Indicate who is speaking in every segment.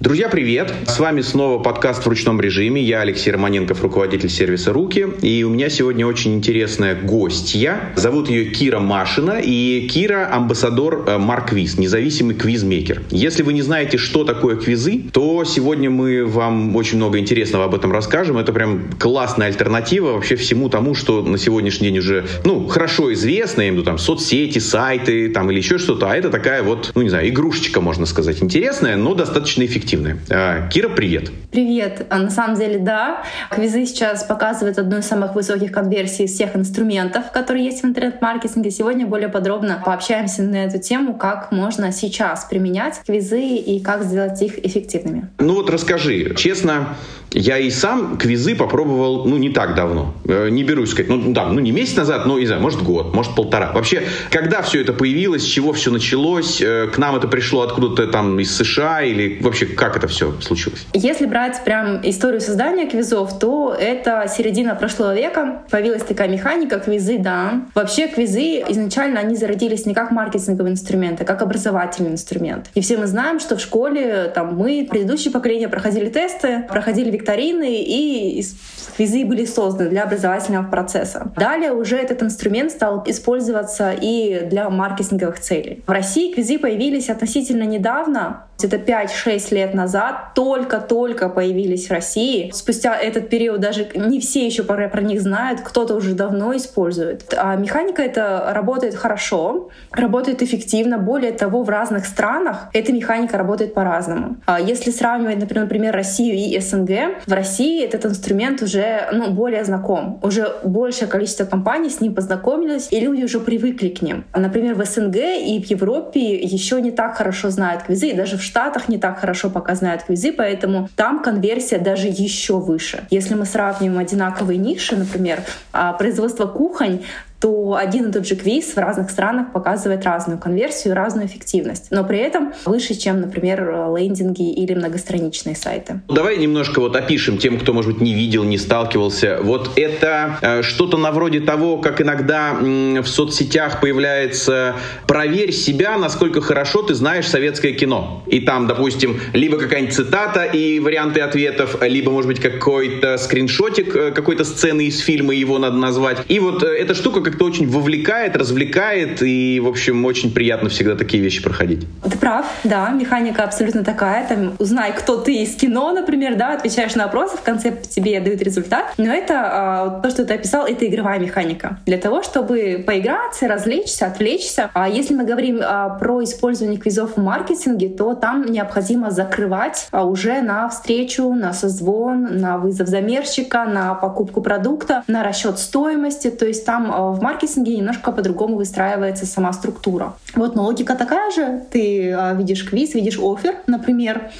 Speaker 1: Друзья, привет! С вами снова подкаст в ручном режиме. Я Алексей Романенков, руководитель сервиса «Руки». И у меня сегодня очень интересная гостья. Зовут ее Кира Машина. И Кира – амбассадор э, Марквиз, независимый квизмейкер. Если вы не знаете, что такое квизы, то сегодня мы вам очень много интересного об этом расскажем. Это прям классная альтернатива вообще всему тому, что на сегодняшний день уже, ну, хорошо известно, я имею в виду там соцсети, сайты там или еще что-то. А это такая вот, ну, не знаю, игрушечка, можно сказать, интересная, но достаточно эффективная эффективны. А, Кира, привет.
Speaker 2: Привет. А на самом деле, да. Квизы сейчас показывают одну из самых высоких конверсий из всех инструментов, которые есть в интернет-маркетинге. Сегодня более подробно пообщаемся на эту тему, как можно сейчас применять квизы и как сделать их эффективными.
Speaker 1: Ну вот расскажи, честно, я и сам квизы попробовал, ну, не так давно. Э, не берусь сказать, ну, да, ну, не месяц назад, но, не знаю, может, год, может, полтора. Вообще, когда все это появилось, с чего все началось, э, к нам это пришло откуда-то там из США или вообще как это все случилось?
Speaker 2: Если брать прям историю создания квизов, то это середина прошлого века. Появилась такая механика, квизы, да. Вообще, квизы изначально они зародились не как маркетинговый инструмент, а как образовательный инструмент. И все мы знаем, что в школе там мы, предыдущее поколение, проходили тесты, проходили викторины, и квизы были созданы для образовательного процесса. Далее уже этот инструмент стал использоваться и для маркетинговых целей. В России квизы появились относительно недавно, где-то 5-6 лет назад только-только появились в России. Спустя этот период даже не все еще про, про них знают, кто-то уже давно использует. А механика это работает хорошо, работает эффективно. Более того, в разных странах эта механика работает по-разному. А если сравнивать, например, Россию и СНГ, в России этот инструмент уже ну, более знаком. Уже большее количество компаний с ним познакомились, и люди уже привыкли к ним. Например, в СНГ и в Европе еще не так хорошо знают квизы, и даже в Штатах не так хорошо пока знают квизы, поэтому там конверсия даже еще выше. Если мы сравним одинаковые ниши, например, а, производство кухонь, то один и тот же квиз в разных странах показывает разную конверсию, разную эффективность, но при этом выше, чем, например, лендинги или многостраничные сайты.
Speaker 1: Давай немножко вот опишем тем, кто, может быть, не видел, не сталкивался. Вот это э, что-то на вроде того, как иногда м, в соцсетях появляется «проверь себя, насколько хорошо ты знаешь советское кино». И там, допустим, либо какая-нибудь цитата и варианты ответов, либо, может быть, какой-то скриншотик э, какой-то сцены из фильма, его надо назвать. И вот э, эта штука как-то очень вовлекает, развлекает, и, в общем, очень приятно всегда такие вещи проходить.
Speaker 2: Ты прав, да, механика абсолютно такая. Там, узнай, кто ты из кино, например, да, отвечаешь на вопросы, в конце тебе дают результат. Но это а, то, что ты описал, это игровая механика. Для того, чтобы поиграться, развлечься, отвлечься. А если мы говорим а, про использование квизов в маркетинге, то там необходимо закрывать а, уже на встречу, на созвон, на вызов замерщика, на покупку продукта, на расчет стоимости. То есть там в маркетинге немножко по-другому выстраивается сама структура. Вот, но логика такая же. Ты а, видишь квиз, видишь офер, например,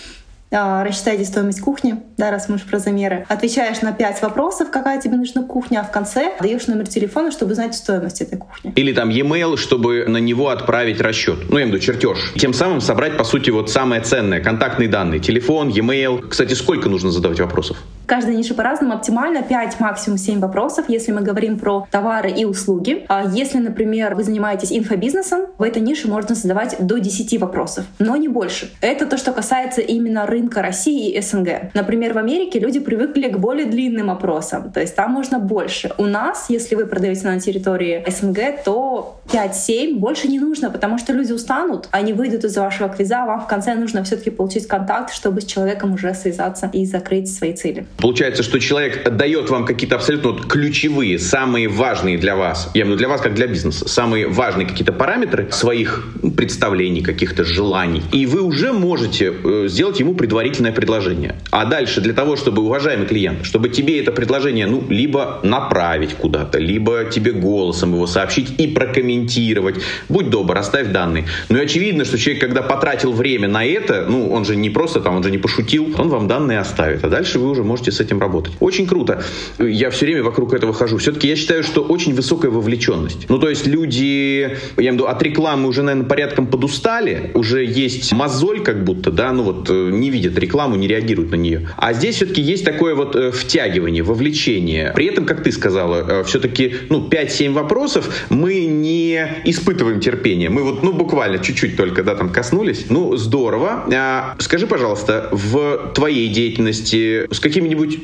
Speaker 2: рассчитайте стоимость кухни, да, раз мы уж про замеры. Отвечаешь на 5 вопросов, какая тебе нужна кухня, а в конце даешь номер телефона, чтобы знать стоимость этой кухни.
Speaker 1: Или там e-mail, чтобы на него отправить расчет. Ну, я имею в виду чертеж. Тем самым собрать, по сути, вот самое ценное, контактные данные. Телефон, e-mail. Кстати, сколько нужно задавать вопросов?
Speaker 2: Каждая ниша по-разному, оптимально 5, максимум 7 вопросов, если мы говорим про товары и услуги. А если, например, вы занимаетесь инфобизнесом, в этой нише можно задавать до 10 вопросов, но не больше. Это то, что касается именно рынка России и СНГ. Например, в Америке люди привыкли к более длинным опросам, то есть там можно больше. У нас, если вы продаете на территории СНГ, то 5-7 больше не нужно, потому что люди устанут, они выйдут из вашего квиза, а вам в конце нужно все-таки получить контакт, чтобы с человеком уже связаться и закрыть свои цели.
Speaker 1: Получается, что человек дает вам какие-то абсолютно ключевые, самые важные для вас, я имею для вас как для бизнеса, самые важные какие-то параметры своих представлений, каких-то желаний. И вы уже можете э, сделать ему предварительное предложение. А дальше для того, чтобы, уважаемый клиент, чтобы тебе это предложение, ну, либо направить куда-то, либо тебе голосом его сообщить и прокомментировать. Будь добр, оставь данные. Ну и очевидно, что человек, когда потратил время на это, ну, он же не просто там, он же не пошутил, он вам данные оставит. А дальше вы уже можете можете с этим работать. Очень круто. Я все время вокруг этого хожу. Все-таки я считаю, что очень высокая вовлеченность. Ну, то есть люди, я имею в виду, от рекламы уже, наверное, порядком подустали, уже есть мозоль как будто, да, ну вот э, не видят рекламу, не реагируют на нее. А здесь все-таки есть такое вот э, втягивание, вовлечение. При этом, как ты сказала, э, все-таки, ну, 5-7 вопросов мы не испытываем терпение. Мы вот, ну, буквально чуть-чуть только, да, там коснулись. Ну, здорово. А, скажи, пожалуйста, в твоей деятельности с какими-нибудь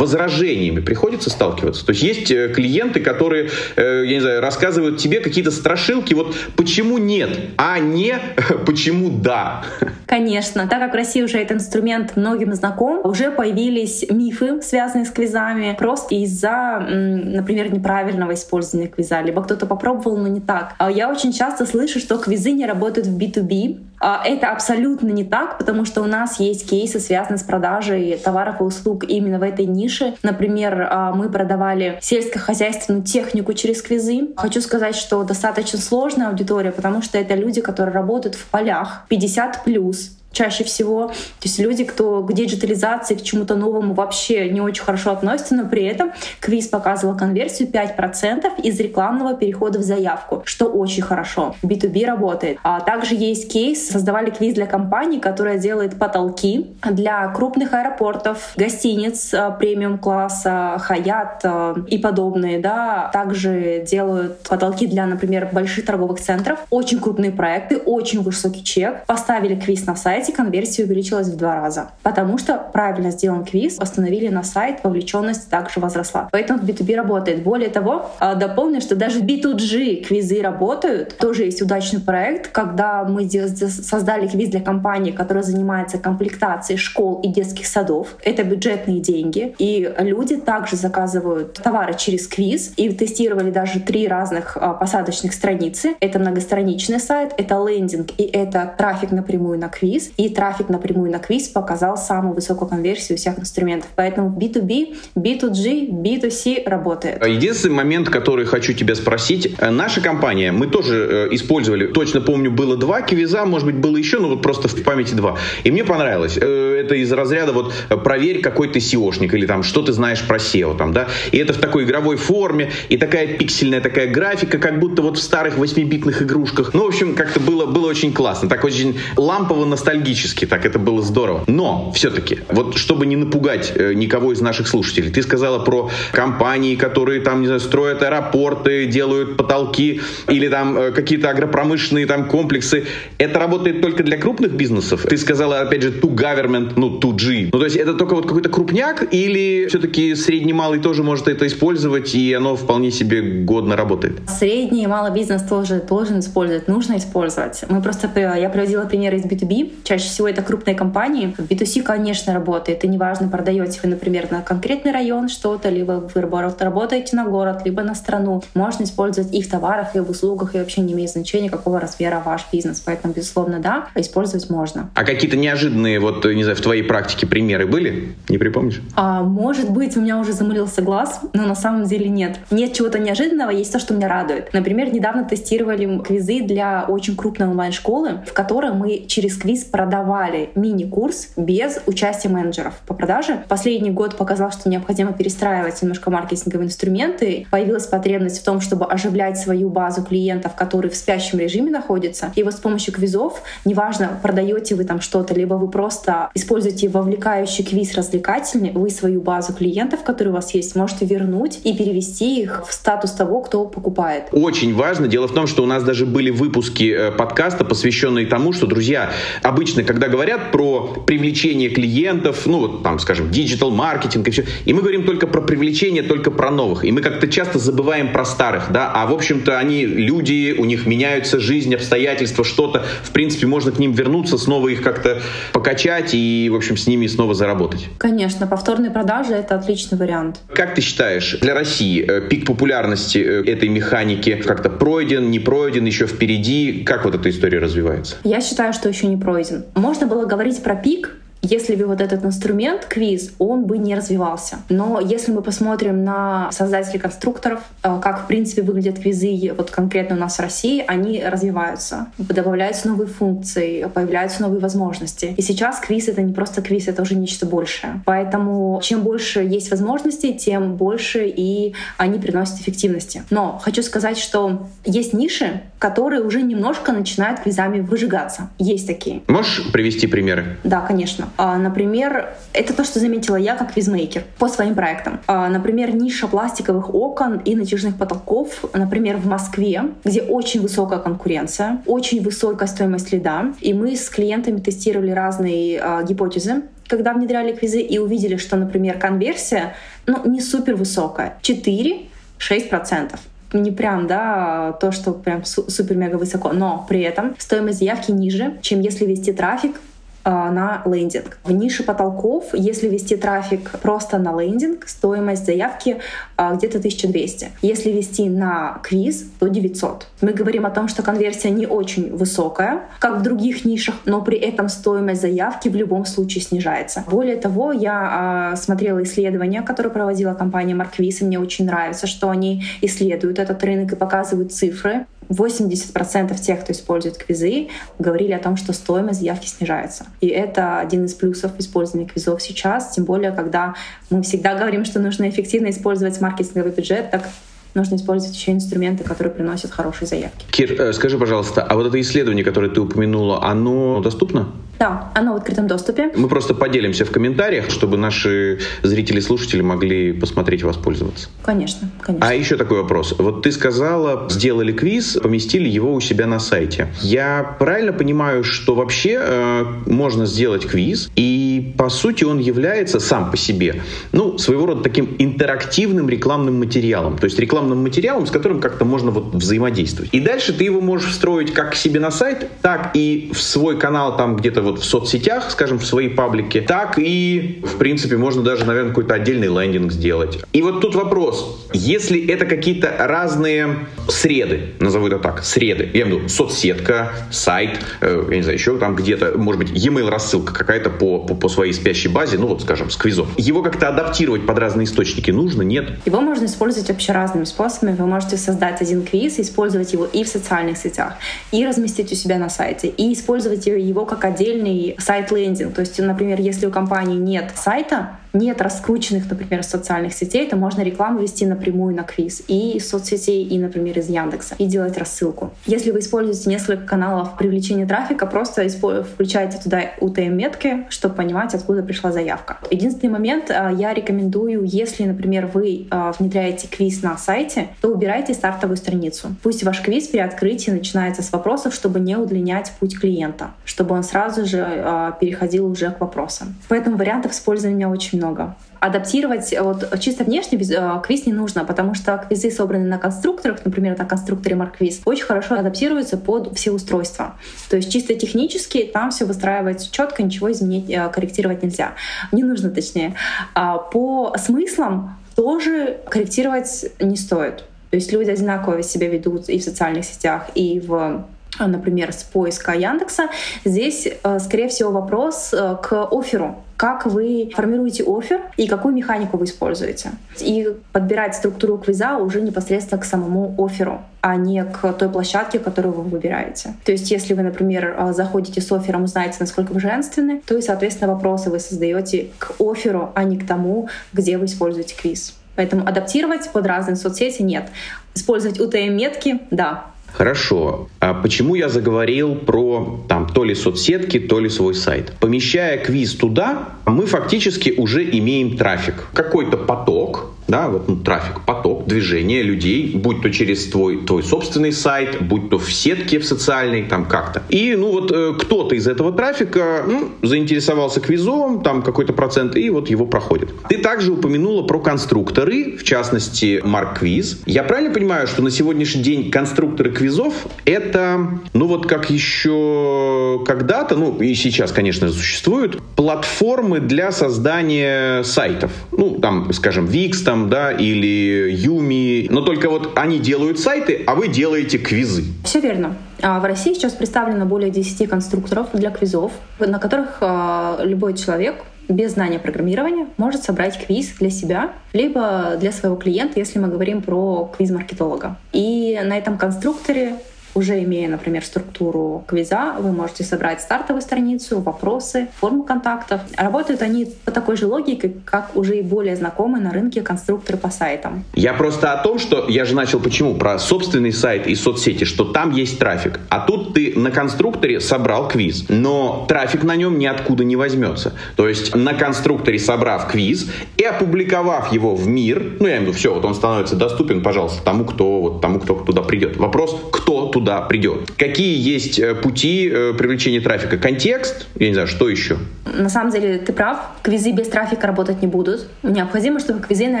Speaker 1: возражениями приходится сталкиваться? То есть есть э, клиенты, которые, э, я не знаю, рассказывают тебе какие-то страшилки, вот почему нет, а не почему да?
Speaker 2: Конечно. Так как в России уже этот инструмент многим знаком, уже появились мифы, связанные с квизами, просто из-за, например, неправильного использования квиза, либо кто-то попробовал, но не так. А я очень часто слышу, что квизы не работают в B2B, а это абсолютно не так, потому что у нас есть кейсы, связанные с продажей товаров и услуг именно в этой нише. Например, а, мы продавали сельскохозяйственную технику через квизы. Хочу сказать, что достаточно сложная аудитория, потому что это люди, которые работают в полях 50 плюс, чаще всего. То есть люди, кто к диджитализации, к чему-то новому вообще не очень хорошо относятся, но при этом квиз показывал конверсию 5% из рекламного перехода в заявку, что очень хорошо. B2B работает. А также есть кейс, создавали квиз для компании, которая делает потолки для крупных аэропортов, гостиниц э, премиум-класса, Хаят э, и подобные, да. Также делают потолки для, например, больших торговых центров. Очень крупные проекты, очень высокий чек. Поставили квиз на сайт, сайте конверсия увеличилась в два раза, потому что правильно сделан квиз, остановили на сайт, вовлеченность также возросла. Поэтому в B2B работает. Более того, а, дополню, что даже B2G квизы работают. Тоже есть удачный проект, когда мы создали квиз для компании, которая занимается комплектацией школ и детских садов. Это бюджетные деньги. И люди также заказывают товары через квиз и тестировали даже три разных а, посадочных страницы. Это многостраничный сайт, это лендинг и это трафик напрямую на квиз и трафик напрямую на квиз показал самую высокую конверсию всех инструментов. Поэтому B2B, B2G, B2C работает.
Speaker 1: Единственный момент, который хочу тебя спросить. Э, наша компания, мы тоже э, использовали, точно помню, было два квиза, может быть, было еще, но вот просто в памяти два. И мне понравилось. Э, это из разряда вот проверь, какой ты SEOшник или там, что ты знаешь про SEO там, да. И это в такой игровой форме, и такая пиксельная такая графика, как будто вот в старых 8-битных игрушках. Ну, в общем, как-то было, было очень классно. Так очень лампово ностальгично ностальгически, так это было здорово. Но все-таки, вот чтобы не напугать э, никого из наших слушателей, ты сказала про компании, которые там, не знаю, строят аэропорты, делают потолки или там э, какие-то агропромышленные там комплексы. Это работает только для крупных бизнесов? Ты сказала, опять же, to government, ну, to G. Ну, то есть это только вот какой-то крупняк или все-таки средний малый тоже может это использовать и оно вполне себе годно работает?
Speaker 2: Средний и малый бизнес тоже должен использовать, нужно использовать. Мы просто, я приводила примеры из B2B, Чаще всего это крупные компании. В B2C, конечно, работает. И неважно, продаете вы, например, на конкретный район что-то, либо вы работаете на город, либо на страну. Можно использовать и в товарах, и в услугах, и вообще не имеет значения, какого размера ваш бизнес. Поэтому, безусловно, да, использовать можно.
Speaker 1: А какие-то неожиданные, вот, не знаю, в твоей практике примеры были? Не припомнишь?
Speaker 2: А, может быть, у меня уже замылился глаз, но на самом деле нет. Нет чего-то неожиданного, есть то, что меня радует. Например, недавно тестировали квизы для очень крупной онлайн-школы, в которой мы через квиз продавали мини-курс без участия менеджеров по продаже. Последний год показал, что необходимо перестраивать немножко маркетинговые инструменты. Появилась потребность в том, чтобы оживлять свою базу клиентов, которые в спящем режиме находятся. И вот с помощью квизов, неважно, продаете вы там что-то, либо вы просто используете вовлекающий квиз развлекательный, вы свою базу клиентов, которые у вас есть, можете вернуть и перевести их в статус того, кто покупает.
Speaker 1: Очень важно. Дело в том, что у нас даже были выпуски э, подкаста, посвященные тому, что, друзья, обычно обычно, когда говорят про привлечение клиентов, ну, вот там, скажем, digital маркетинг и все, и мы говорим только про привлечение, только про новых. И мы как-то часто забываем про старых, да, а в общем-то они люди, у них меняются жизнь, обстоятельства, что-то. В принципе, можно к ним вернуться, снова их как-то покачать и, в общем, с ними снова заработать.
Speaker 2: Конечно, повторные продажи — это отличный вариант.
Speaker 1: Как ты считаешь, для России э, пик популярности э, этой механики как-то пройден, не пройден, еще впереди? Как вот эта история развивается?
Speaker 2: Я считаю, что еще не пройден. Можно было говорить про пик, Если бы вот этот инструмент, квиз, он бы не развивался. Но если мы посмотрим на создателей конструкторов, э, как в принципе выглядят квизы вот конкретно у нас в России, они развиваются, добавляются новые функции, появляются новые возможности. И сейчас квиз — это не просто квиз, это уже нечто большее. Поэтому чем больше есть возможностей, тем больше и они приносят эффективности. Но хочу сказать, что есть ниши, которые уже немножко начинают квизами выжигаться. Есть такие.
Speaker 1: Можешь привести примеры?
Speaker 2: Да, конечно. А, например, это то, что заметила я как визмейкер по своим проектам. А, например, ниша пластиковых окон и натяжных потолков, например, в Москве, где очень высокая конкуренция, очень высокая стоимость лида, и мы с клиентами тестировали разные а, гипотезы, когда внедряли квизы и увидели, что, например, конверсия ну, не супер высокая, 4-6% не прям, да, то, что прям супер-мега высоко, но при этом стоимость заявки ниже, чем если вести трафик на лендинг. В нише потолков, если вести трафик просто на лендинг, стоимость заявки а, где-то 1200. Если вести на квиз, то 900. Мы говорим о том, что конверсия не очень высокая, как в других нишах, но при этом стоимость заявки в любом случае снижается. Более того, я а, смотрела исследования, которые проводила компания Марквиз, и мне очень нравится, что они исследуют этот рынок и показывают цифры. 80% тех, кто использует квизы, говорили о том, что стоимость заявки снижается. И это один из плюсов использования квизов сейчас, тем более, когда мы всегда говорим, что нужно эффективно использовать маркетинговый бюджет, так нужно использовать еще инструменты, которые приносят хорошие заявки.
Speaker 1: Кир, э, скажи, пожалуйста, а вот это исследование, которое ты упомянула, оно доступно?
Speaker 2: Да, оно в открытом доступе.
Speaker 1: Мы просто поделимся в комментариях, чтобы наши зрители и слушатели могли посмотреть и воспользоваться.
Speaker 2: Конечно, конечно.
Speaker 1: А еще такой вопрос. Вот ты сказала, сделали квиз, поместили его у себя на сайте. Я правильно понимаю, что вообще э, можно сделать квиз, и по сути он является сам по себе, ну, своего рода таким интерактивным рекламным материалом. То есть рекламным материалом, с которым как-то можно вот взаимодействовать. И дальше ты его можешь встроить как к себе на сайт, так и в свой канал там где-то вот в соцсетях, скажем, в своей паблике, так и, в принципе, можно даже, наверное, какой-то отдельный лендинг сделать. И вот тут вопрос. Если это какие-то разные среды, назову это так, среды, я имею в виду соцсетка, сайт, э, я не знаю, еще там где-то, может быть, e-mail рассылка какая-то по, по, по своей спящей базе, ну вот, скажем, с квизом. Его как-то адаптировать под разные источники нужно, нет?
Speaker 2: Его можно использовать вообще разными способами. Вы можете создать один квиз, использовать его и в социальных сетях, и разместить у себя на сайте, и использовать его как отдельный отдельный сайт-лендинг. То есть, например, если у компании нет сайта, нет раскрученных, например, социальных сетей, то можно рекламу вести напрямую на квиз и из соцсетей, и, например, из Яндекса, и делать рассылку. Если вы используете несколько каналов привлечения трафика, просто включайте туда UTM-метки, чтобы понимать, откуда пришла заявка. Единственный момент, а, я рекомендую, если, например, вы а, внедряете квиз на сайте, то убирайте стартовую страницу. Пусть ваш квиз при открытии начинается с вопросов, чтобы не удлинять путь клиента, чтобы он сразу же а, переходил уже к вопросам. Поэтому вариантов использования очень много. Адаптировать вот чисто внешне э, квиз не нужно, потому что квизы, собранные на конструкторах, например, на конструкторе Марквиз, очень хорошо адаптируются под все устройства. То есть чисто технически там все выстраивается четко, ничего изменить, э, корректировать нельзя. Не нужно, точнее. А по смыслам тоже корректировать не стоит. То есть люди одинаково себя ведут и в социальных сетях, и в например, с поиска Яндекса, здесь, э, скорее всего, вопрос к оферу как вы формируете офер и какую механику вы используете. И подбирать структуру квиза уже непосредственно к самому оферу, а не к той площадке, которую вы выбираете. То есть, если вы, например, э, заходите с оффером, узнаете, насколько вы женственны, то и, соответственно, вопросы вы создаете к оферу, а не к тому, где вы используете квиз. Поэтому адаптировать под разные соцсети нет. Использовать UTM-метки — да,
Speaker 1: Хорошо. А почему я заговорил про там то ли соцсетки, то ли свой сайт? Помещая квиз туда, мы фактически уже имеем трафик. Какой-то поток, да, вот ну, трафик, поток, движение людей, будь то через твой, твой собственный сайт, будь то в сетке в социальной, там как-то. И, ну вот, э, кто-то из этого трафика ну, заинтересовался квизом, там какой-то процент, и вот его проходит. Ты также упомянула про конструкторы, в частности, Марк Квиз. Я правильно понимаю, что на сегодняшний день конструкторы квизов — это, ну вот как еще когда-то, ну и сейчас, конечно, существуют, платформы для создания сайтов. Ну, там, скажем, Wix, там, там, да, или Юми, но только вот они делают сайты, а вы делаете квизы.
Speaker 2: Все верно. А в России сейчас представлено более 10 конструкторов для квизов, на которых а, любой человек без знания программирования может собрать квиз для себя, либо для своего клиента, если мы говорим про квиз-маркетолога. И на этом конструкторе уже имея, например, структуру квиза, вы можете собрать стартовую страницу, вопросы, форму контактов. Работают они по такой же логике, как уже и более знакомые на рынке конструкторы по сайтам.
Speaker 1: Я просто о том, что я же начал почему про собственный сайт и соцсети, что там есть трафик. А тут ты на конструкторе собрал квиз, но трафик на нем ниоткуда не возьмется. То есть на конструкторе собрав квиз и опубликовав его в мир, ну я имею в виду, все, вот он становится доступен, пожалуйста, тому, кто вот тому, кто туда придет. Вопрос, кто туда туда придет. Какие есть э, пути э, привлечения трафика? Контекст? Я не знаю, что еще?
Speaker 2: На самом деле ты прав. Квизы без трафика работать не будут. Необходимо, чтобы квизы на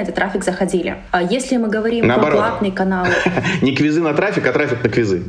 Speaker 2: этот трафик заходили. А если мы говорим Наоборот. про платный канал...
Speaker 1: Не квизы на трафик, а трафик на квизы.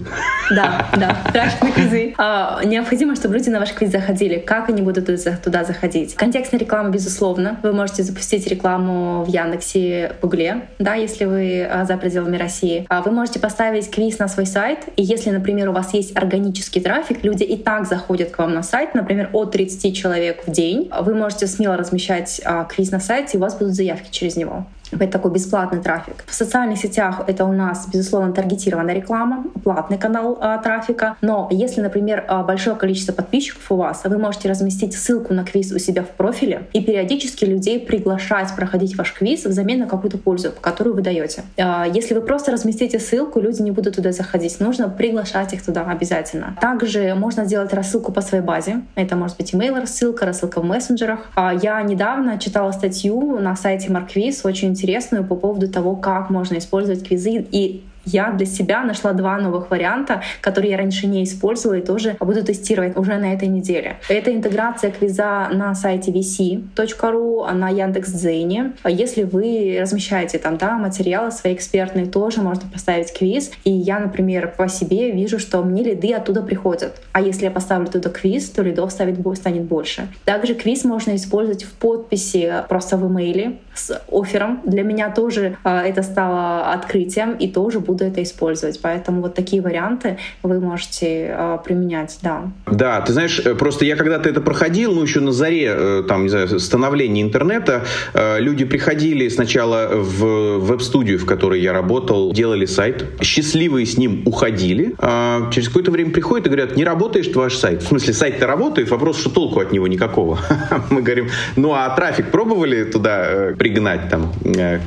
Speaker 2: Да, да, трафик на квизы. А, необходимо, чтобы люди на ваш квиз заходили. Как они будут туда заходить? Контекстная реклама, безусловно. Вы можете запустить рекламу в Яндексе, Гугле, да, если вы а, за пределами России. А вы можете поставить квиз на свой сайт и если, например, у вас есть органический трафик, люди и так заходят к вам на сайт, например, от 30 человек в день, вы можете смело размещать а, квиз на сайте, и у вас будут заявки через него это такой бесплатный трафик. В социальных сетях это у нас, безусловно, таргетированная реклама, платный канал а, трафика. Но если, например, а, большое количество подписчиков у вас, вы можете разместить ссылку на квиз у себя в профиле и периодически людей приглашать проходить ваш квиз взамен на какую-то пользу, которую вы даете. А, если вы просто разместите ссылку, люди не будут туда заходить. Нужно приглашать их туда обязательно. Также можно сделать рассылку по своей базе. Это может быть email рассылка, рассылка в мессенджерах. А, я недавно читала статью на сайте Markquiz, очень интересную по поводу того, как можно использовать квизы. И я для себя нашла два новых варианта, которые я раньше не использовала и тоже буду тестировать уже на этой неделе. Это интеграция квиза на сайте vc.ru, на Яндекс.Дзене. Если вы размещаете там да, материалы свои экспертные, тоже можно поставить квиз. И я, например, по себе вижу, что мне лиды оттуда приходят. А если я поставлю туда квиз, то лидов станет, станет больше. Также квиз можно использовать в подписи просто в имейле с оффером. Для меня тоже э, это стало открытием и тоже буду это использовать. Поэтому вот такие варианты вы можете э, применять, да.
Speaker 1: Да, ты знаешь, э, просто я когда-то это проходил, ну еще на заре, э, там, не знаю, становления интернета, э, люди приходили сначала в веб-студию, в которой я работал, делали сайт, счастливые с ним уходили, а через какое-то время приходят и говорят, не работаешь ваш сайт. В смысле, сайт-то работает, вопрос, что толку от него никакого. Мы говорим, ну а трафик пробовали туда пригнать, там,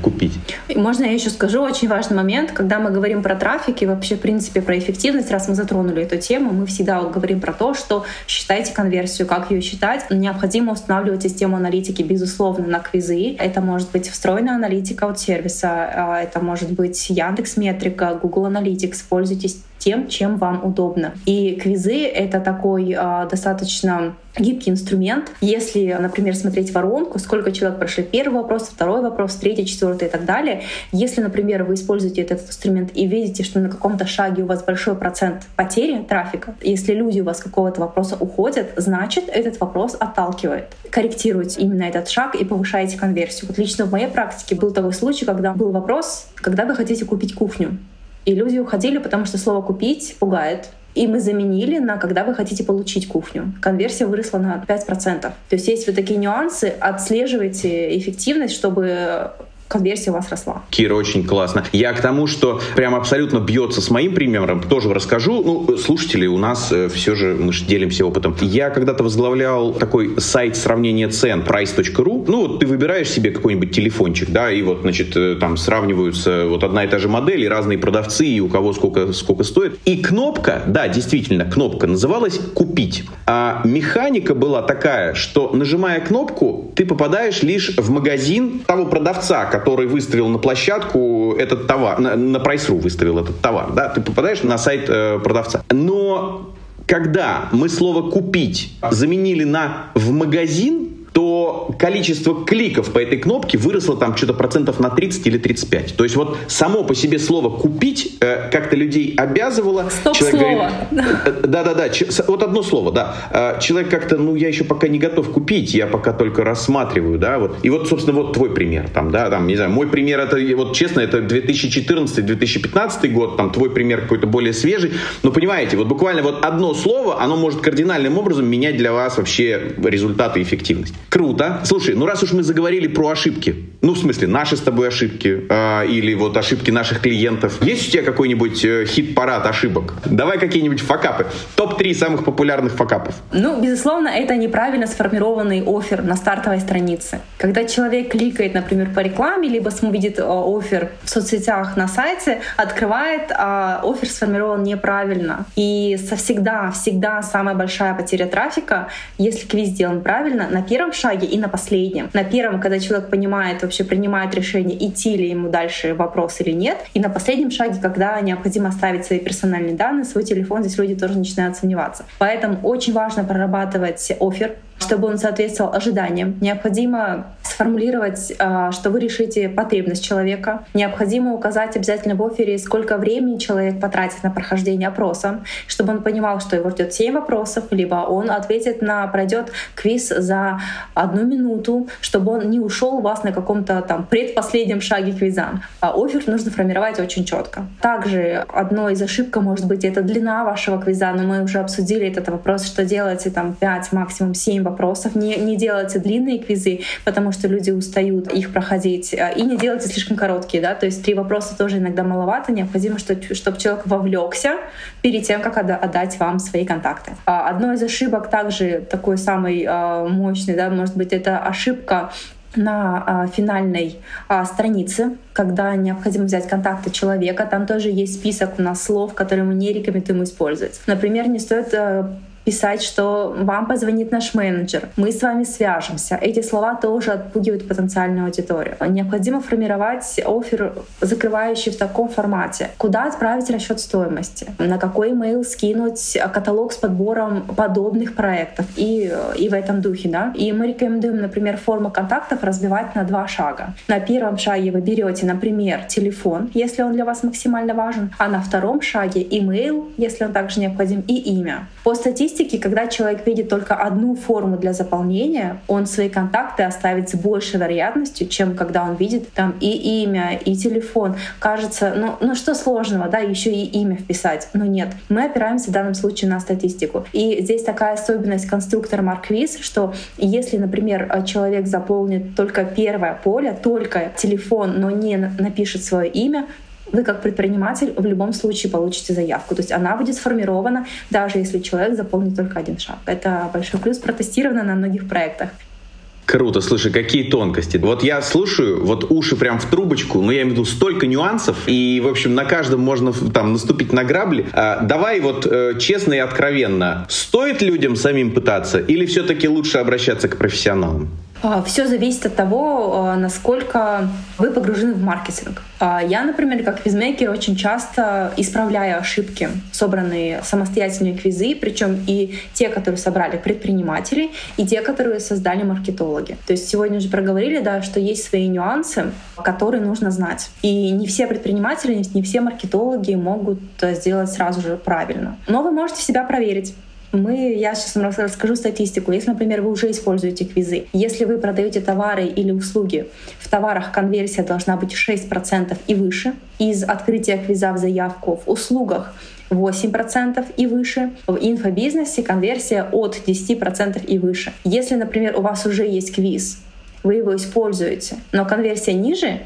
Speaker 1: купить?
Speaker 2: Можно я еще скажу очень важный момент, когда мы говорим про трафик и вообще, в принципе, про эффективность, раз мы затронули эту тему, мы всегда говорим про то, что считайте конверсию, как ее считать. Необходимо устанавливать систему аналитики, безусловно, на квизы. Это может быть встроенная аналитика от сервиса, а, это может быть Яндекс Метрика, Google Analytics. Пользуйтесь тем, чем вам удобно. И квизы — это такой э, достаточно гибкий инструмент. Если, например, смотреть воронку, сколько человек прошли первый вопрос, второй вопрос, третий, четвертый и так далее. Если, например, вы используете этот инструмент и видите, что на каком-то шаге у вас большой процент потери трафика, если люди у вас какого-то вопроса уходят, значит, этот вопрос отталкивает. Корректируйте именно этот шаг и повышаете конверсию. Вот лично в моей практике был такой случай, когда был вопрос, когда вы хотите купить кухню. И люди уходили, потому что слово «купить» пугает. И мы заменили на «когда вы хотите получить кухню». Конверсия выросла на 5%. То есть есть вот такие нюансы. Отслеживайте эффективность, чтобы конверсия у вас росла.
Speaker 1: Кира, очень классно. Я к тому, что прям абсолютно бьется с моим примером, тоже расскажу. Ну, слушатели, у нас э, все же, мы же делимся опытом. Я когда-то возглавлял такой сайт сравнения цен price.ru. Ну, вот ты выбираешь себе какой-нибудь телефончик, да, и вот, значит, э, там сравниваются вот одна и та же модель, и разные продавцы, и у кого сколько, сколько стоит. И кнопка, да, действительно, кнопка называлась «Купить». А механика была такая, что нажимая кнопку, ты попадаешь лишь в магазин того продавца, который выставил на площадку этот товар, на, на Price.ru выставил этот товар, да, ты попадаешь на сайт э, продавца. Но когда мы слово «купить» заменили на «в магазин», то количество кликов по этой кнопке выросло там что-то процентов на 30 или 35. То есть вот само по себе слово «купить» э, как-то людей обязывало.
Speaker 2: Стоп-слово.
Speaker 1: Э, да-да-да, вот одно слово, да. Э, человек как-то, ну, я еще пока не готов купить, я пока только рассматриваю, да, вот. И вот, собственно, вот твой пример, там, да, там, не знаю, мой пример, это, вот честно, это 2014-2015 год, там, твой пример какой-то более свежий, но понимаете, вот буквально вот одно слово, оно может кардинальным образом менять для вас вообще результаты и эффективность. Круто. Слушай, ну раз уж мы заговорили про ошибки, ну, в смысле, наши с тобой ошибки, э, или вот ошибки наших клиентов, есть у тебя какой-нибудь э, хит-парад ошибок? Давай какие-нибудь факапы. Топ-3 самых популярных факапов.
Speaker 2: Ну, безусловно, это неправильно сформированный офер на стартовой странице. Когда человек кликает, например, по рекламе, либо видит э, офер в соцсетях на сайте, открывает, а офер сформирован неправильно. И совсегда, всегда самая большая потеря трафика, если квиз сделан правильно, на первом шаге и на последнем. На первом, когда человек понимает, вообще принимает решение, идти ли ему дальше вопрос или нет. И на последнем шаге, когда необходимо оставить свои персональные данные, свой телефон, здесь люди тоже начинают сомневаться. Поэтому очень важно прорабатывать офер, чтобы он соответствовал ожиданиям. Необходимо сформулировать, а, что вы решите потребность человека. Необходимо указать обязательно в офере, сколько времени человек потратит на прохождение опроса, чтобы он понимал, что его ждет 7 вопросов, либо он ответит на, пройдет квиз за одну минуту, чтобы он не ушел у вас на каком-то там предпоследнем шаге квиза. А офер нужно формировать очень четко. Также одной из ошибок может быть это длина вашего квиза, но мы уже обсудили этот вопрос, что делаете там 5, максимум 7 вопросов. Не, не делайте длинные квизы, потому что люди устают их проходить. А, и не делайте слишком короткие, да, то есть три вопроса тоже иногда маловато. Необходимо, чтобы, чтобы человек вовлекся перед тем, как отдать вам свои контакты. А, одной из ошибок также такой самый а, мощный, да, может быть, это ошибка на финальной странице, когда необходимо взять контакты человека. Там тоже есть список у нас слов, которые мы не рекомендуем использовать. Например, не стоит а, писать, что вам позвонит наш менеджер, мы с вами свяжемся. Эти слова тоже отпугивают потенциальную аудиторию. Необходимо формировать офер, закрывающий в таком формате. Куда отправить расчет стоимости? На какой email скинуть каталог с подбором подобных проектов? И, и в этом духе, да? И мы рекомендуем, например, форму контактов разбивать на два шага. На первом шаге вы берете, например, телефон, если он для вас максимально важен, а на втором шаге email, если он также необходим, и имя. По статистике статистике, когда человек видит только одну форму для заполнения, он свои контакты оставит с большей вероятностью, чем когда он видит там и имя, и телефон. Кажется, ну, ну что сложного, да, еще и имя вписать. Но нет, мы опираемся в данном случае на статистику. И здесь такая особенность конструктора Марквиз, что если, например, человек заполнит только первое поле, только телефон, но не напишет свое имя, вы как предприниматель в любом случае получите заявку. То есть она будет сформирована, даже если человек заполнит только один шаг. Это большой плюс, протестировано на многих проектах.
Speaker 1: Круто, слушай, какие тонкости. Вот я слушаю, вот уши прям в трубочку, но я имею в виду столько нюансов, и, в общем, на каждом можно там наступить на грабли. А, давай вот э, честно и откровенно, стоит людям самим пытаться или все-таки лучше обращаться к профессионалам?
Speaker 2: А, Все зависит от того, а, насколько вы погружены в маркетинг. А, я, например, как визмейкер очень часто исправляю ошибки, собранные самостоятельные квизы, причем и те, которые собрали предприниматели, и те, которые создали маркетологи. То есть сегодня уже проговорили, да, что есть свои нюансы, которые нужно знать. И не все предприниматели, не все маркетологи могут сделать сразу же правильно. Но вы можете себя проверить мы, я сейчас вам расскажу статистику. Если, например, вы уже используете квизы, если вы продаете товары или услуги, в товарах конверсия должна быть 6% и выше. Из открытия квиза в заявку в услугах 8% и выше. В инфобизнесе конверсия от 10% и выше. Если, например, у вас уже есть квиз, вы его используете, но конверсия ниже,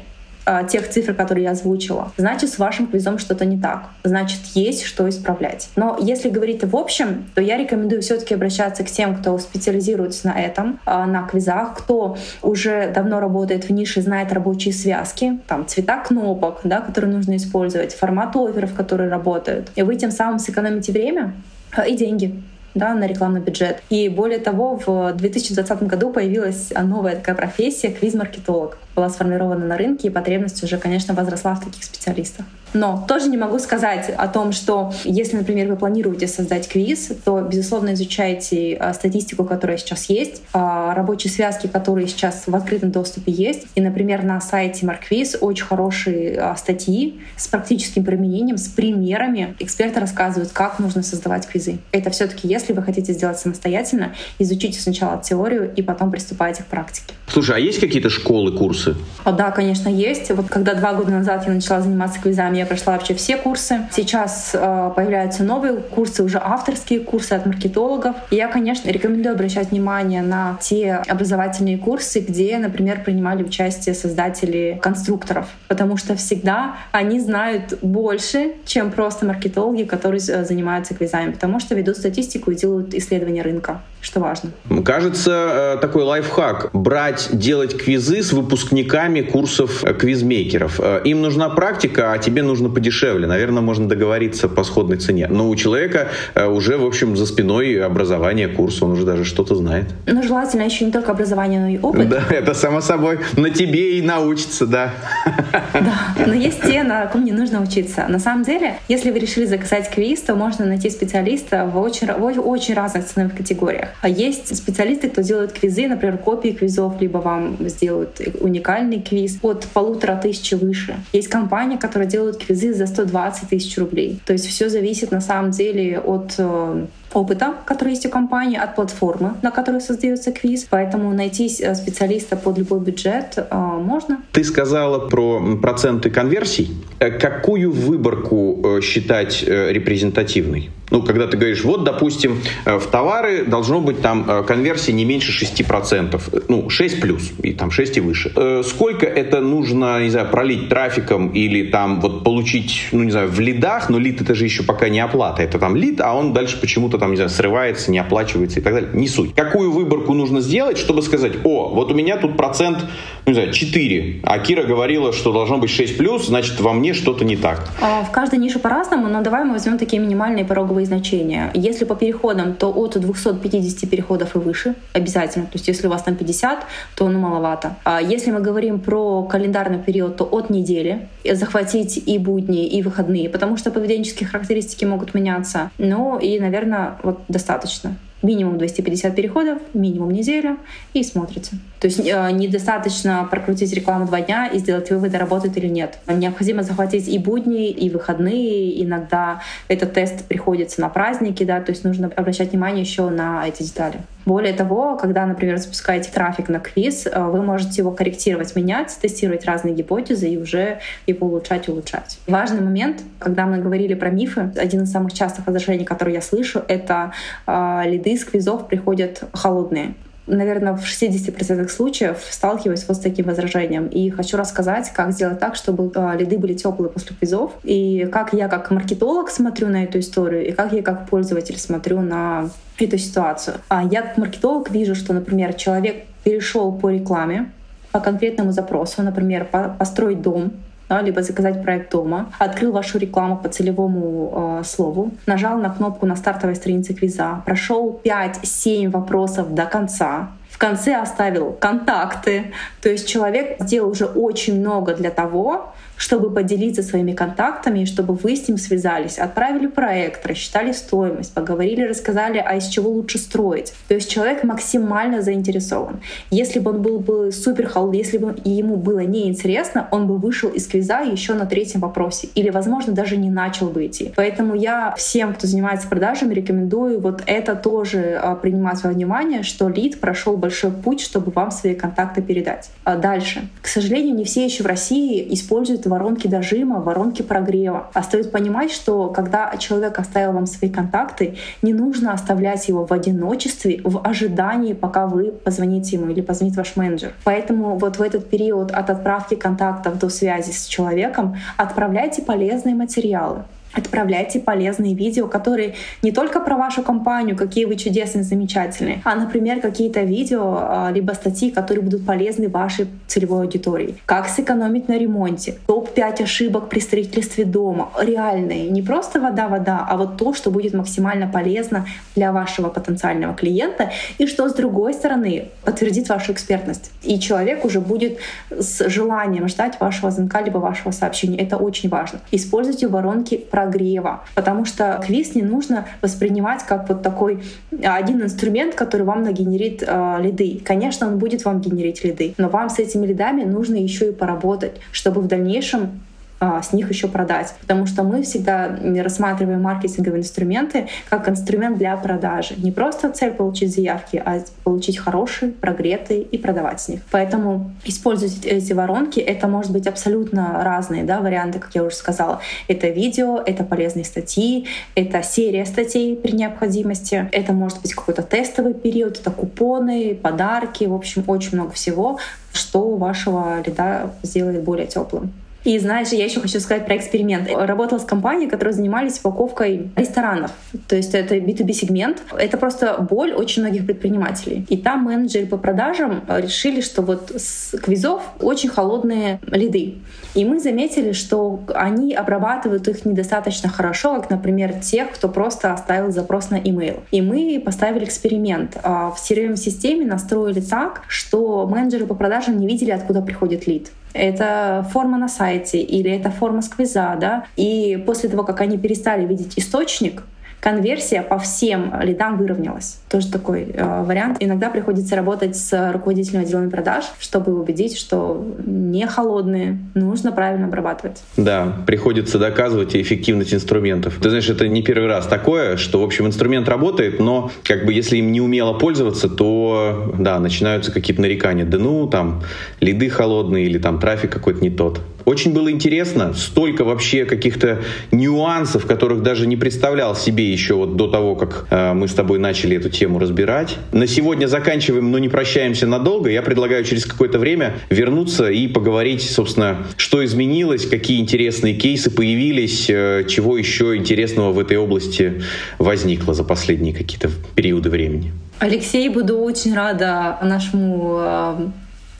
Speaker 2: тех цифр, которые я озвучила, значит, с вашим квизом что-то не так. Значит, есть что исправлять. Но если говорить в общем, то я рекомендую все-таки обращаться к тем, кто специализируется на этом, а, на квизах, кто уже давно работает в нише, знает рабочие связки, там цвета кнопок, да, которые нужно использовать, формат оверов, которые работают. И вы тем самым сэкономите время а, и деньги да, на рекламный бюджет. И более того, в 2020 году появилась новая такая профессия — квиз-маркетолог. Была сформирована на рынке, и потребность уже, конечно, возросла в таких специалистах. Но тоже не могу сказать о том, что если, например, вы планируете создать квиз, то, безусловно, изучайте а, статистику, которая сейчас есть, а, рабочие связки, которые сейчас в открытом доступе есть. И, например, на сайте Марквиз очень хорошие а, статьи с практическим применением, с примерами. Эксперты рассказывают, как нужно создавать квизы. Это все таки если вы хотите сделать самостоятельно, изучите сначала теорию и потом приступайте к практике.
Speaker 1: Слушай, а есть какие-то школы, курсы?
Speaker 2: О, да, конечно, есть. Вот когда два года назад я начала заниматься квизами, я прошла вообще все курсы. Сейчас э, появляются новые курсы, уже авторские курсы от маркетологов. И я, конечно, рекомендую обращать внимание на те образовательные курсы, где, например, принимали участие создатели конструкторов, потому что всегда они знают больше, чем просто маркетологи, которые э, занимаются квизами, потому что ведут статистику и делают исследования рынка что важно.
Speaker 1: Кажется, э, такой лайфхак. Брать, делать квизы с выпускниками курсов э, квизмейкеров. Э, им нужна практика, а тебе нужно подешевле. Наверное, можно договориться по сходной цене. Но у человека уже, в общем, за спиной образование курса, он уже даже что-то знает.
Speaker 2: Ну, желательно еще не только образование, но и опыт.
Speaker 1: Да, это само собой. На тебе и научиться, да.
Speaker 2: Да, но есть те, на ком не нужно учиться. На самом деле, если вы решили заказать квиз, то можно найти специалиста в очень, в очень разных ценовых категориях. А есть специалисты, кто делает квизы, например, копии квизов, либо вам сделают уникальный квиз от полутора тысяч выше. Есть компания, которая делает квизы за 120 тысяч рублей. То есть все зависит на самом деле от э, опыта, который есть у компании, от платформы, на которой создается квиз. Поэтому найти э, специалиста под любой бюджет э, можно.
Speaker 1: Ты сказала про проценты конверсий. Э, какую выборку считать репрезентативной? Ну, когда ты говоришь, вот, допустим, в товары должно быть там конверсия не меньше 6%, ну, 6 плюс, и там 6 и выше. Сколько это нужно, не знаю, пролить трафиком или там вот получить, ну, не знаю, в лидах, но лид это же еще пока не оплата, это там лид, а он дальше почему-то там, не знаю, срывается, не оплачивается и так далее. Не суть. Какую выборку нужно сделать, чтобы сказать, о, вот у меня тут процент, ну, не знаю, 4, а Кира говорила, что должно быть 6 плюс, значит, во мне что-то не так.
Speaker 2: А, в каждой нише по-разному, но давай мы возьмем такие минимальные пороговые значения. Если по переходам, то от 250 переходов и выше обязательно. То есть если у вас там 50, то ну маловато. А если мы говорим про календарный период, то от недели захватить и будни, и выходные, потому что поведенческие характеристики могут меняться. Ну и, наверное, вот достаточно. Минимум 250 переходов, минимум неделя, и смотрите. То есть э, недостаточно прокрутить рекламу два дня и сделать выводы, работает или нет. Необходимо захватить и будни, и выходные. Иногда этот тест приходится на праздники, да, то есть нужно обращать внимание еще на эти детали. Более того, когда, например, запускаете трафик на квиз, э, вы можете его корректировать, менять, тестировать разные гипотезы и уже его улучшать, улучшать. Важный момент, когда мы говорили про мифы, один из самых частых возражений, которые я слышу, это э, лиды с квизов приходят холодные наверное, в 60% случаев сталкиваюсь вот с таким возражением. И хочу рассказать, как сделать так, чтобы э, лиды были теплые после квизов, и как я как маркетолог смотрю на эту историю, и как я как пользователь смотрю на эту ситуацию. А я как маркетолог вижу, что, например, человек перешел по рекламе, по конкретному запросу, например, построить дом, да, либо заказать проект дома, открыл вашу рекламу по целевому э, слову, нажал на кнопку на стартовой странице квиза, прошел 5-7 вопросов до конца, в конце оставил контакты. То есть человек сделал уже очень много для того, чтобы поделиться своими контактами, чтобы вы с ним связались, отправили проект, рассчитали стоимость, поговорили, рассказали, а из чего лучше строить. То есть человек максимально заинтересован. Если бы он был бы супер холод, если бы ему было неинтересно, он бы вышел из квиза еще на третьем вопросе или, возможно, даже не начал бы идти. Поэтому я всем, кто занимается продажами, рекомендую вот это тоже а, принимать во внимание, что лид прошел большой путь, чтобы вам свои контакты передать. А дальше. К сожалению, не все еще в России используют воронки дожима, воронки прогрева. А стоит понимать, что когда человек оставил вам свои контакты, не нужно оставлять его в одиночестве, в ожидании, пока вы позвоните ему или позвонит ваш менеджер. Поэтому вот в этот период от отправки контактов до связи с человеком отправляйте полезные материалы Отправляйте полезные видео, которые не только про вашу компанию, какие вы чудесные, замечательные, а, например, какие-то видео а, либо статьи, которые будут полезны вашей целевой аудитории. Как сэкономить на ремонте. Топ-5 ошибок при строительстве дома. Реальные. Не просто вода-вода, а вот то, что будет максимально полезно для вашего потенциального клиента и что, с другой стороны, подтвердит вашу экспертность. И человек уже будет с желанием ждать вашего звонка либо вашего сообщения. Это очень важно. Используйте воронки прогрева, потому что квиз не нужно воспринимать как вот такой один инструмент, который вам нагенерит э, лиды. Конечно, он будет вам генерить лиды, но вам с этими лидами нужно еще и поработать, чтобы в дальнейшем а, с них еще продать. Потому что мы всегда рассматриваем маркетинговые инструменты как инструмент для продажи. Не просто цель получить заявки, а получить хорошие, прогретые и продавать с них. Поэтому используйте эти воронки. Это может быть абсолютно разные да, варианты, как я уже сказала. Это видео, это полезные статьи, это серия статей при необходимости. Это может быть какой-то тестовый период, это купоны, подарки, в общем, очень много всего, что вашего лида сделает более теплым. И знаешь, я еще хочу сказать про эксперимент. Работала с компанией, которые занимались упаковкой ресторанов. То есть это B2B сегмент. Это просто боль очень многих предпринимателей. И там менеджеры по продажам решили, что вот с квизов очень холодные лиды. И мы заметили, что они обрабатывают их недостаточно хорошо, как, например, тех, кто просто оставил запрос на email. И мы поставили эксперимент. А в CRM-системе настроили так, что менеджеры по продажам не видели, откуда приходит лид это форма на сайте или это форма сквиза, да, и после того, как они перестали видеть источник, конверсия по всем лидам выровнялась. Тоже такой э, вариант. Иногда приходится работать с руководителем отделами продаж, чтобы убедить, что не холодные, нужно правильно обрабатывать.
Speaker 1: Да, приходится доказывать эффективность инструментов. Ты знаешь, это не первый раз такое, что, в общем, инструмент работает, но как бы если им не умело пользоваться, то, да, начинаются какие-то нарекания. Да ну, там, лиды холодные или там трафик какой-то не тот. Очень было интересно, столько вообще каких-то нюансов, которых даже не представлял себе еще вот до того, как э, мы с тобой начали эту тему разбирать. На сегодня заканчиваем, но не прощаемся надолго. Я предлагаю через какое-то время вернуться и поговорить, собственно, что изменилось, какие интересные кейсы появились, э, чего еще интересного в этой области возникло за последние какие-то периоды времени.
Speaker 2: Алексей, буду очень рада нашему э,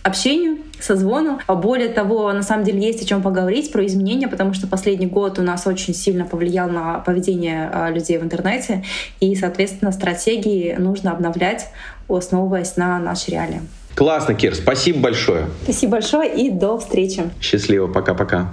Speaker 2: общению, созвону. А более того, на самом деле есть о чем поговорить про изменения, потому что последний год у нас очень сильно повлиял на поведение а, людей в интернете, и, соответственно, стратегии нужно обновлять, основываясь на нашей реалии.
Speaker 1: Классно, Кир, спасибо большое.
Speaker 2: Спасибо большое и до встречи.
Speaker 1: Счастливо, пока-пока.